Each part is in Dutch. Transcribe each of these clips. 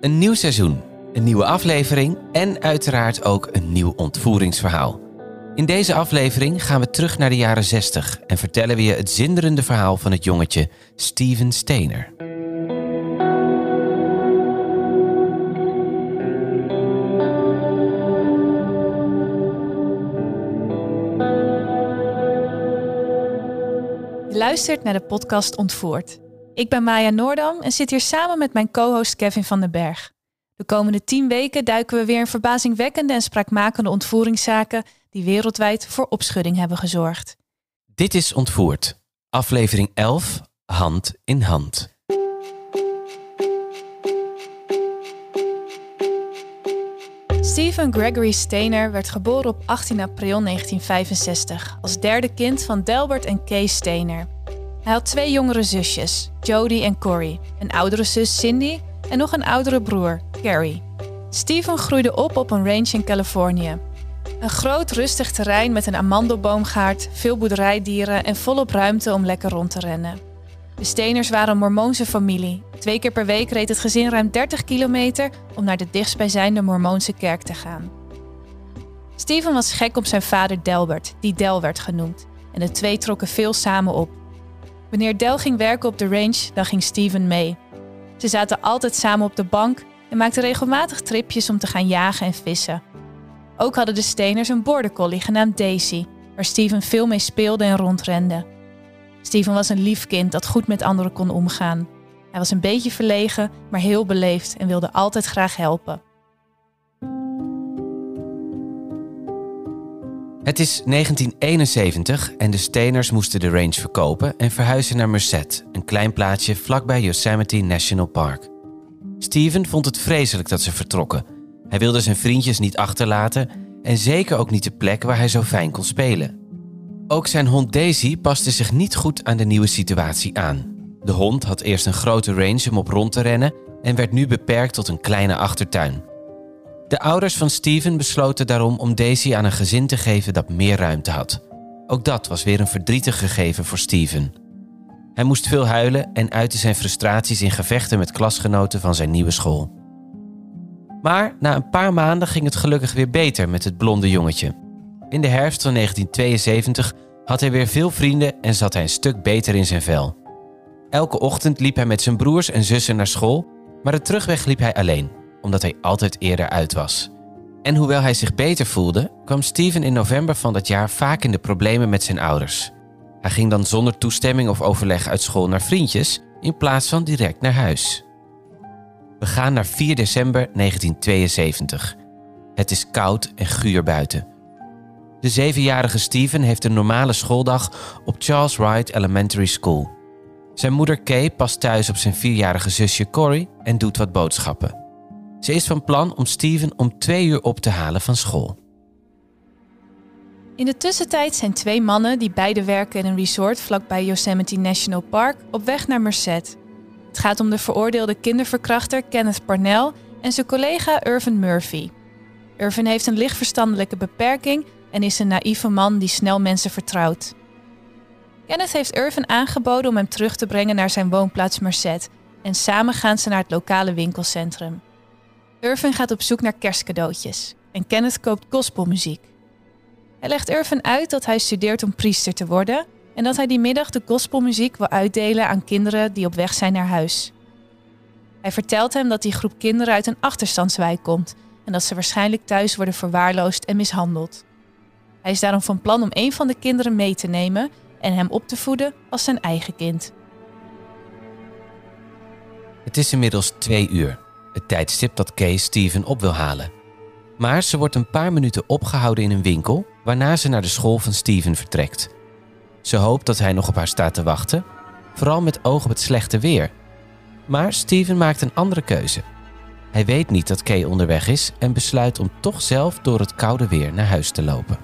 Een nieuw seizoen, een nieuwe aflevering en uiteraard ook een nieuw ontvoeringsverhaal. In deze aflevering gaan we terug naar de jaren 60 en vertellen we je het zinderende verhaal van het jongetje Steven Steiner. Je luistert naar de podcast Ontvoerd. Ik ben Maya Noordam en zit hier samen met mijn co-host Kevin van den Berg. De komende tien weken duiken we weer in verbazingwekkende en spraakmakende ontvoeringszaken die wereldwijd voor opschudding hebben gezorgd. Dit is Ontvoerd, aflevering 11, Hand in Hand. Stephen Gregory Stainer werd geboren op 18 april 1965 als derde kind van Delbert en Kay Stainer. Hij had twee jongere zusjes, Jodie en Corey, een oudere zus Cindy en nog een oudere broer, Gary. Stephen groeide op op een range in Californië. Een groot rustig terrein met een amandelboomgaard, veel boerderijdieren en volop ruimte om lekker rond te rennen. De Steners waren een Mormoonse familie. Twee keer per week reed het gezin ruim 30 kilometer om naar de dichtstbijzijnde Mormoonse kerk te gaan. Steven was gek op zijn vader Delbert, die Del werd genoemd, en de twee trokken veel samen op. Wanneer Del ging werken op de range, dan ging Steven mee. Ze zaten altijd samen op de bank en maakten regelmatig tripjes om te gaan jagen en vissen. Ook hadden de Steners een border collie genaamd Daisy, waar Steven veel mee speelde en rondrende. Steven was een lief kind dat goed met anderen kon omgaan. Hij was een beetje verlegen, maar heel beleefd en wilde altijd graag helpen. Het is 1971 en de Steners moesten de range verkopen en verhuizen naar Merced, een klein plaatsje vlakbij Yosemite National Park. Steven vond het vreselijk dat ze vertrokken. Hij wilde zijn vriendjes niet achterlaten en zeker ook niet de plek waar hij zo fijn kon spelen. Ook zijn hond Daisy paste zich niet goed aan de nieuwe situatie aan. De hond had eerst een grote range om op rond te rennen en werd nu beperkt tot een kleine achtertuin. De ouders van Steven besloten daarom om Daisy aan een gezin te geven dat meer ruimte had. Ook dat was weer een verdrietig gegeven voor Steven. Hij moest veel huilen en uitte zijn frustraties in gevechten met klasgenoten van zijn nieuwe school. Maar na een paar maanden ging het gelukkig weer beter met het blonde jongetje. In de herfst van 1972 had hij weer veel vrienden en zat hij een stuk beter in zijn vel. Elke ochtend liep hij met zijn broers en zussen naar school, maar de terugweg liep hij alleen, omdat hij altijd eerder uit was. En hoewel hij zich beter voelde, kwam Steven in november van dat jaar vaak in de problemen met zijn ouders. Hij ging dan zonder toestemming of overleg uit school naar vriendjes in plaats van direct naar huis. We gaan naar 4 december 1972. Het is koud en guur buiten. De zevenjarige Steven heeft een normale schooldag op Charles Wright Elementary School. Zijn moeder Kay past thuis op zijn vierjarige zusje Corey en doet wat boodschappen. Ze is van plan om Steven om twee uur op te halen van school. In de tussentijd zijn twee mannen die beide werken in een resort vlakbij Yosemite National Park op weg naar Merced. Het gaat om de veroordeelde kinderverkrachter Kenneth Parnell en zijn collega Irvin Murphy. Irvin heeft een lichtverstandelijke beperking en is een naïeve man die snel mensen vertrouwt. Kenneth heeft Irvin aangeboden om hem terug te brengen naar zijn woonplaats Merced en samen gaan ze naar het lokale winkelcentrum. Irvin gaat op zoek naar kerstcadeautjes en Kenneth koopt gospelmuziek. Hij legt Irvin uit dat hij studeert om priester te worden en dat hij die middag de gospelmuziek wil uitdelen aan kinderen die op weg zijn naar huis. Hij vertelt hem dat die groep kinderen uit een achterstandswijk komt en dat ze waarschijnlijk thuis worden verwaarloosd en mishandeld. Hij is daarom van plan om een van de kinderen mee te nemen en hem op te voeden als zijn eigen kind. Het is inmiddels twee uur, het tijdstip dat Kay Steven op wil halen. Maar ze wordt een paar minuten opgehouden in een winkel, waarna ze naar de school van Steven vertrekt. Ze hoopt dat hij nog op haar staat te wachten, vooral met oog op het slechte weer. Maar Steven maakt een andere keuze. Hij weet niet dat Kay onderweg is en besluit om toch zelf door het koude weer naar huis te lopen.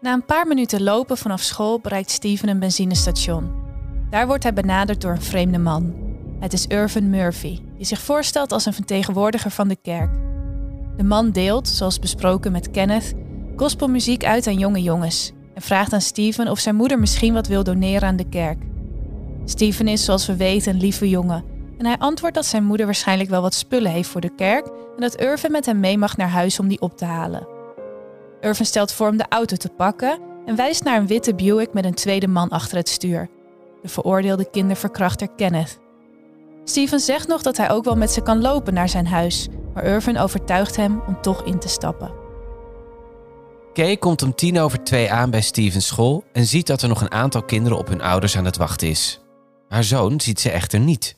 Na een paar minuten lopen vanaf school bereikt Steven een benzinestation. Daar wordt hij benaderd door een vreemde man. Het is Irvin Murphy, die zich voorstelt als een vertegenwoordiger van de kerk. De man deelt, zoals besproken met Kenneth, gospelmuziek uit aan jonge jongens en vraagt aan Steven of zijn moeder misschien wat wil doneren aan de kerk. Steven is, zoals we weten, een lieve jongen en hij antwoordt dat zijn moeder waarschijnlijk wel wat spullen heeft voor de kerk en dat Irvin met hem mee mag naar huis om die op te halen. Irvin stelt voor om de auto te pakken en wijst naar een witte Buick met een tweede man achter het stuur. De veroordeelde kinderverkrachter Kenneth. Steven zegt nog dat hij ook wel met ze kan lopen naar zijn huis, maar Irvin overtuigt hem om toch in te stappen. Kay komt om tien over twee aan bij Stevens school en ziet dat er nog een aantal kinderen op hun ouders aan het wachten is. Haar zoon ziet ze echter niet.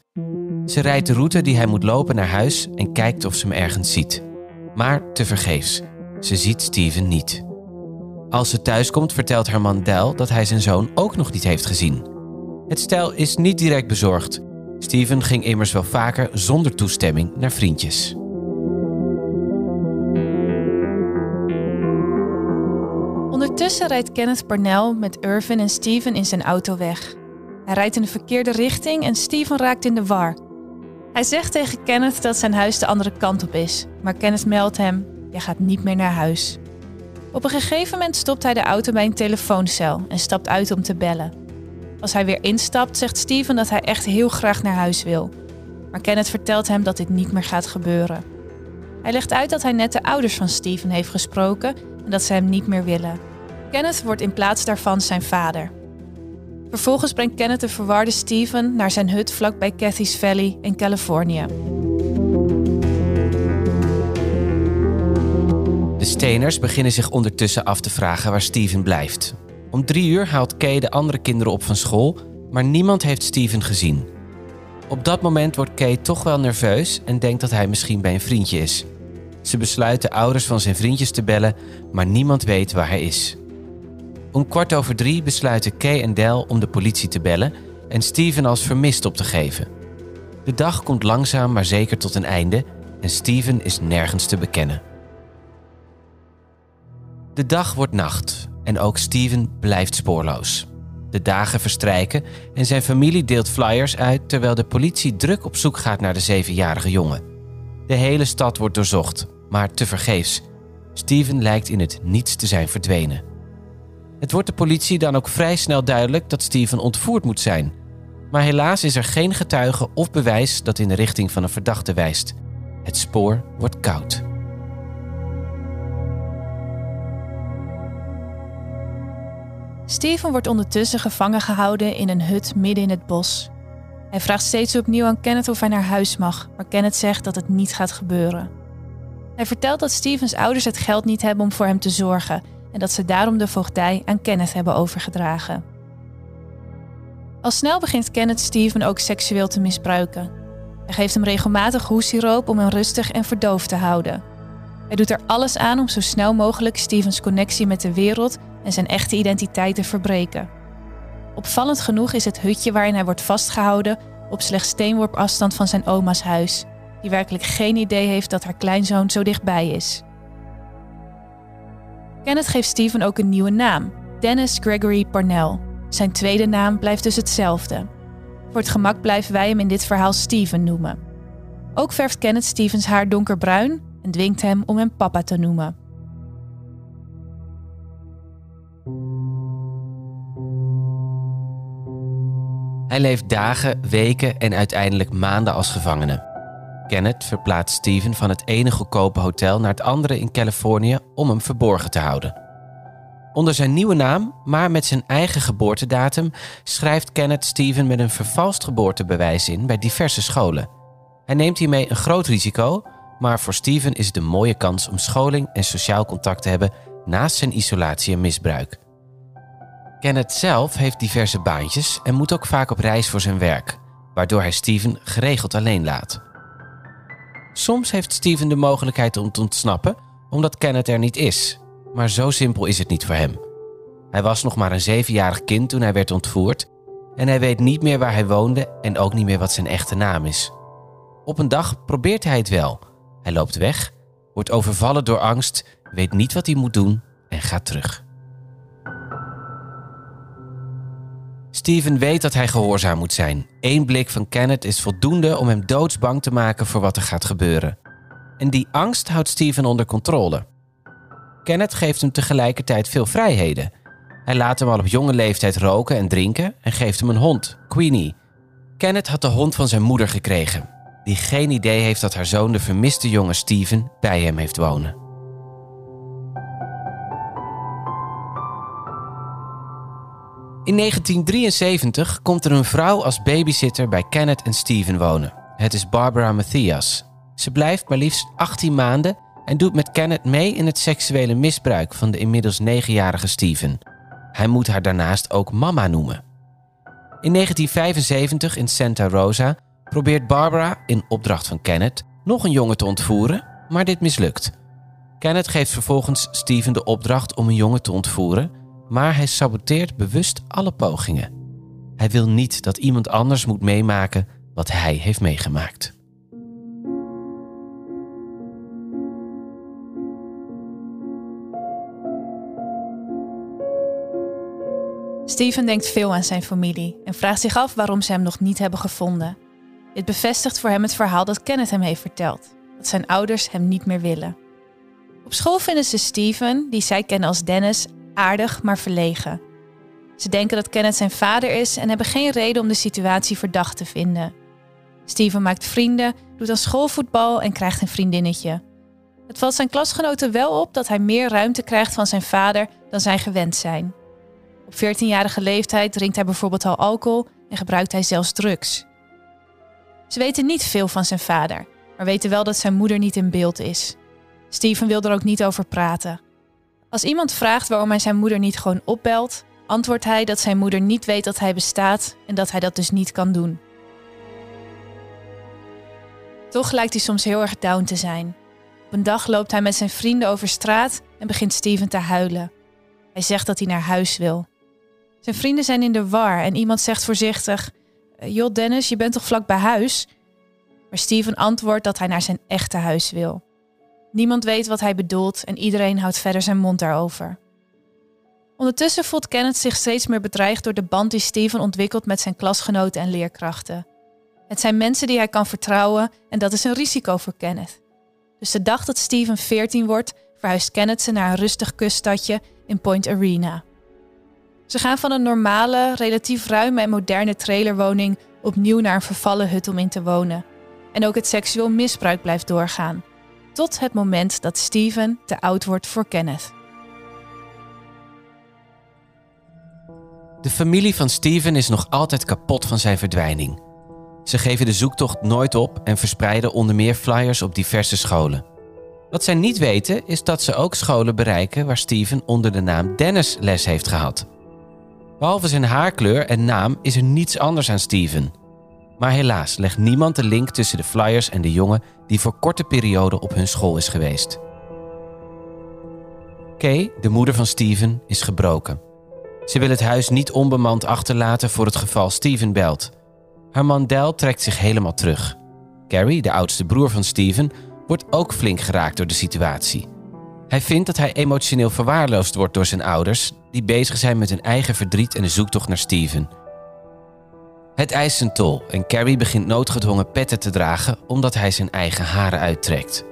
Ze rijdt de route die hij moet lopen naar huis en kijkt of ze hem ergens ziet. Maar tevergeefs. Ze ziet Steven niet. Als ze thuiskomt vertelt haar man Del dat hij zijn zoon ook nog niet heeft gezien. Het stel is niet direct bezorgd. Steven ging immers wel vaker zonder toestemming naar vriendjes. Ondertussen rijdt Kenneth Parnell met Irvin en Steven in zijn auto weg. Hij rijdt in de verkeerde richting en Steven raakt in de war. Hij zegt tegen Kenneth dat zijn huis de andere kant op is, maar Kenneth meldt hem: Je gaat niet meer naar huis. Op een gegeven moment stopt hij de auto bij een telefooncel en stapt uit om te bellen. Als hij weer instapt, zegt Steven dat hij echt heel graag naar huis wil. Maar Kenneth vertelt hem dat dit niet meer gaat gebeuren. Hij legt uit dat hij net de ouders van Steven heeft gesproken en dat ze hem niet meer willen. Kenneth wordt in plaats daarvan zijn vader. Vervolgens brengt Kenneth de verwarde Steven naar zijn hut vlakbij Cathy's Valley in Californië. De Steners beginnen zich ondertussen af te vragen waar Steven blijft. Om drie uur haalt Kay de andere kinderen op van school, maar niemand heeft Steven gezien. Op dat moment wordt Kay toch wel nerveus en denkt dat hij misschien bij een vriendje is. Ze besluit de ouders van zijn vriendjes te bellen, maar niemand weet waar hij is. Om kwart over drie besluiten Kay en Del om de politie te bellen en Steven als vermist op te geven. De dag komt langzaam maar zeker tot een einde en Steven is nergens te bekennen. De dag wordt nacht en ook Steven blijft spoorloos. De dagen verstrijken en zijn familie deelt flyers uit terwijl de politie druk op zoek gaat naar de zevenjarige jongen. De hele stad wordt doorzocht, maar tevergeefs. Steven lijkt in het niets te zijn verdwenen. Het wordt de politie dan ook vrij snel duidelijk dat Steven ontvoerd moet zijn. Maar helaas is er geen getuige of bewijs dat in de richting van een verdachte wijst. Het spoor wordt koud. Steven wordt ondertussen gevangen gehouden in een hut midden in het bos. Hij vraagt steeds opnieuw aan Kenneth of hij naar huis mag, maar Kenneth zegt dat het niet gaat gebeuren. Hij vertelt dat Stevens ouders het geld niet hebben om voor hem te zorgen en dat ze daarom de voogdij aan Kenneth hebben overgedragen. Al snel begint Kenneth Steven ook seksueel te misbruiken. Hij geeft hem regelmatig hoesiroop om hem rustig en verdoofd te houden. Hij doet er alles aan om zo snel mogelijk Stevens connectie met de wereld en zijn echte identiteit te verbreken. Opvallend genoeg is het hutje waarin hij wordt vastgehouden op slechts steenworp afstand van zijn oma's huis, die werkelijk geen idee heeft dat haar kleinzoon zo dichtbij is. Kenneth geeft Steven ook een nieuwe naam: Dennis Gregory Parnell. Zijn tweede naam blijft dus hetzelfde. Voor het gemak blijven wij hem in dit verhaal Steven noemen. Ook verft Kenneth Stevens haar donkerbruin en dwingt hem om hem papa te noemen. Hij leeft dagen, weken en uiteindelijk maanden als gevangene. Kenneth verplaatst Steven van het ene goedkope hotel naar het andere in Californië om hem verborgen te houden. Onder zijn nieuwe naam, maar met zijn eigen geboortedatum, schrijft Kenneth Steven met een vervalst geboortebewijs in bij diverse scholen. Hij neemt hiermee een groot risico, maar voor Steven is het een mooie kans om scholing en sociaal contact te hebben naast zijn isolatie en misbruik. Kenneth zelf heeft diverse baantjes en moet ook vaak op reis voor zijn werk, waardoor hij Steven geregeld alleen laat. Soms heeft Steven de mogelijkheid om te ontsnappen, omdat Kenneth er niet is. Maar zo simpel is het niet voor hem. Hij was nog maar een zevenjarig kind toen hij werd ontvoerd en hij weet niet meer waar hij woonde en ook niet meer wat zijn echte naam is. Op een dag probeert hij het wel. Hij loopt weg, wordt overvallen door angst, weet niet wat hij moet doen en gaat terug. Steven weet dat hij gehoorzaam moet zijn. Eén blik van Kenneth is voldoende om hem doodsbang te maken voor wat er gaat gebeuren. En die angst houdt Steven onder controle. Kenneth geeft hem tegelijkertijd veel vrijheden. Hij laat hem al op jonge leeftijd roken en drinken en geeft hem een hond, Queenie. Kenneth had de hond van zijn moeder gekregen, die geen idee heeft dat haar zoon de vermiste jonge Steven bij hem heeft wonen. In 1973 komt er een vrouw als babysitter bij Kenneth en Steven wonen. Het is Barbara Matthias. Ze blijft maar liefst 18 maanden en doet met Kenneth mee in het seksuele misbruik van de inmiddels 9-jarige Steven. Hij moet haar daarnaast ook mama noemen. In 1975 in Santa Rosa probeert Barbara in opdracht van Kenneth nog een jongen te ontvoeren, maar dit mislukt. Kenneth geeft vervolgens Steven de opdracht om een jongen te ontvoeren, maar hij saboteert bewust alle pogingen. Hij wil niet dat iemand anders moet meemaken wat hij heeft meegemaakt. Steven denkt veel aan zijn familie en vraagt zich af waarom ze hem nog niet hebben gevonden. Dit bevestigt voor hem het verhaal dat Kenneth hem heeft verteld: dat zijn ouders hem niet meer willen. Op school vinden ze Steven, die zij kennen als Dennis, aardig maar verlegen. Ze denken dat Kenneth zijn vader is en hebben geen reden om de situatie verdacht te vinden. Steven maakt vrienden, doet aan schoolvoetbal en krijgt een vriendinnetje. Het valt zijn klasgenoten wel op dat hij meer ruimte krijgt van zijn vader dan zij gewend zijn. Op 14-jarige leeftijd drinkt hij bijvoorbeeld al alcohol en gebruikt hij zelfs drugs. Ze weten niet veel van zijn vader, maar weten wel dat zijn moeder niet in beeld is. Steven wil er ook niet over praten. Als iemand vraagt waarom hij zijn moeder niet gewoon opbelt, antwoordt hij dat zijn moeder niet weet dat hij bestaat en dat hij dat dus niet kan doen. Toch lijkt hij soms heel erg down te zijn. Op een dag loopt hij met zijn vrienden over straat en begint Steven te huilen. Hij zegt dat hij naar huis wil. Zijn vrienden zijn in de war en iemand zegt voorzichtig: eh, Joh, Dennis, je bent toch vlak bij huis? Maar Steven antwoordt dat hij naar zijn echte huis wil. Niemand weet wat hij bedoelt en iedereen houdt verder zijn mond daarover. Ondertussen voelt Kenneth zich steeds meer bedreigd door de band die Steven ontwikkelt met zijn klasgenoten en leerkrachten. Het zijn mensen die hij kan vertrouwen en dat is een risico voor Kenneth. Dus de dag dat Steven 14 wordt, verhuist Kenneth ze naar een rustig kuststadje in Point Arena. Ze gaan van een normale, relatief ruime en moderne trailerwoning opnieuw naar een vervallen hut om in te wonen. En ook het seksueel misbruik blijft doorgaan. Tot het moment dat Steven te oud wordt voor Kenneth. De familie van Steven is nog altijd kapot van zijn verdwijning. Ze geven de zoektocht nooit op en verspreiden onder meer flyers op diverse scholen. Wat zij niet weten is dat ze ook scholen bereiken waar Steven onder de naam Dennis les heeft gehad. Behalve zijn haarkleur en naam is er niets anders aan Steven. Maar helaas legt niemand de link tussen de flyers en de jongen die voor korte periode op hun school is geweest. Kay, de moeder van Steven, is gebroken. Ze wil het huis niet onbemand achterlaten voor het geval Steven belt. Haar man Del trekt zich helemaal terug. Carrie, de oudste broer van Steven, wordt ook flink geraakt door de situatie. Hij vindt dat hij emotioneel verwaarloosd wordt door zijn ouders, die bezig zijn met hun eigen verdriet en de zoektocht naar Steven. Het eist zijn tol en Carrie begint noodgedwongen petten te dragen omdat hij zijn eigen haren uittrekt.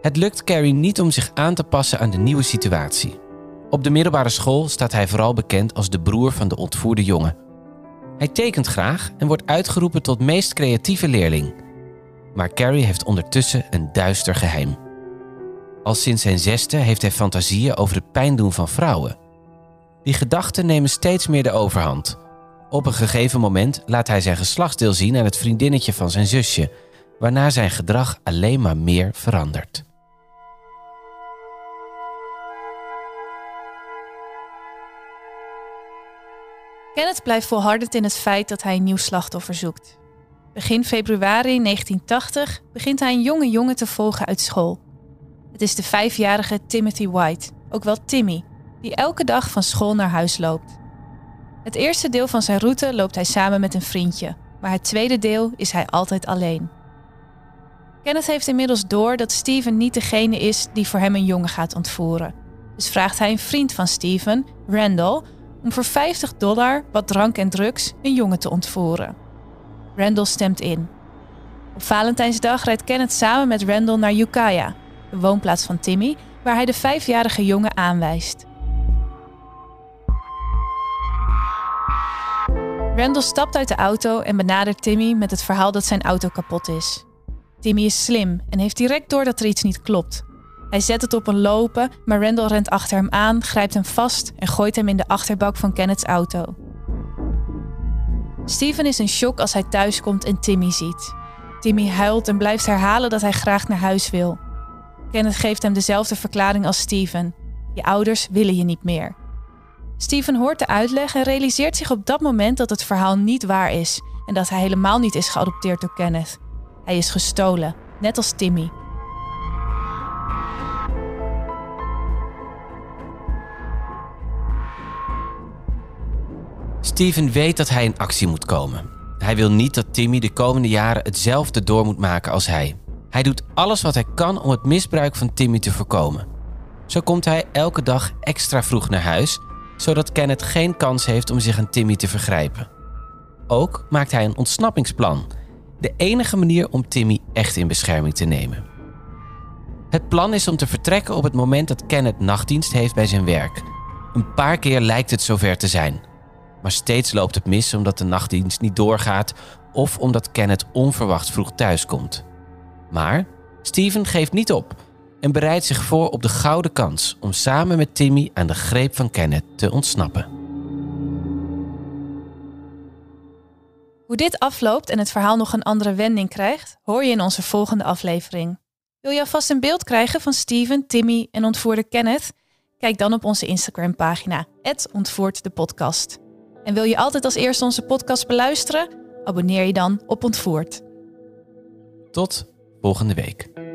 Het lukt Carrie niet om zich aan te passen aan de nieuwe situatie. Op de middelbare school staat hij vooral bekend als de broer van de ontvoerde jongen. Hij tekent graag en wordt uitgeroepen tot meest creatieve leerling. Maar Carrie heeft ondertussen een duister geheim. Al sinds zijn zesde heeft hij fantasieën over het pijn doen van vrouwen. Die gedachten nemen steeds meer de overhand. Op een gegeven moment laat hij zijn geslachtsdeel zien aan het vriendinnetje van zijn zusje, waarna zijn gedrag alleen maar meer verandert. Kenneth blijft volhardend in het feit dat hij een nieuw slachtoffer zoekt. Begin februari 1980 begint hij een jonge jongen te volgen uit school. Het is de vijfjarige Timothy White, ook wel Timmy, die elke dag van school naar huis loopt. Het eerste deel van zijn route loopt hij samen met een vriendje, maar het tweede deel is hij altijd alleen. Kenneth heeft inmiddels door dat Steven niet degene is die voor hem een jongen gaat ontvoeren. Dus vraagt hij een vriend van Steven, Randall, om voor 50 dollar wat drank en drugs een jongen te ontvoeren. Randall stemt in. Op Valentijnsdag rijdt Kenneth samen met Randall naar Ukiah, de woonplaats van Timmy, waar hij de vijfjarige jongen aanwijst. Randall stapt uit de auto en benadert Timmy met het verhaal dat zijn auto kapot is. Timmy is slim en heeft direct door dat er iets niet klopt. Hij zet het op een lopen, maar Randall rent achter hem aan, grijpt hem vast en gooit hem in de achterbak van Kenneth's auto. Steven is in shock als hij thuiskomt en Timmy ziet. Timmy huilt en blijft herhalen dat hij graag naar huis wil. Kenneth geeft hem dezelfde verklaring als Steven. Je ouders willen je niet meer. Steven hoort de uitleg en realiseert zich op dat moment dat het verhaal niet waar is en dat hij helemaal niet is geadopteerd door Kenneth. Hij is gestolen, net als Timmy. Steven weet dat hij in actie moet komen. Hij wil niet dat Timmy de komende jaren hetzelfde door moet maken als hij. Hij doet alles wat hij kan om het misbruik van Timmy te voorkomen. Zo komt hij elke dag extra vroeg naar huis, zodat Kenneth geen kans heeft om zich aan Timmy te vergrijpen. Ook maakt hij een ontsnappingsplan. De enige manier om Timmy echt in bescherming te nemen. Het plan is om te vertrekken op het moment dat Kenneth nachtdienst heeft bij zijn werk. Een paar keer lijkt het zover te zijn. Maar steeds loopt het mis omdat de nachtdienst niet doorgaat of omdat Kenneth onverwacht vroeg thuiskomt. Maar Steven geeft niet op en bereidt zich voor op de gouden kans om samen met Timmy aan de greep van Kenneth te ontsnappen. Hoe dit afloopt en het verhaal nog een andere wending krijgt, hoor je in onze volgende aflevering. Wil je alvast een beeld krijgen van Steven, Timmy en ontvoerde Kenneth? Kijk dan op onze Instagram-pagina, ontvoert de podcast. En wil je altijd als eerste onze podcast beluisteren? Abonneer je dan op Ontvoerd. Tot volgende week.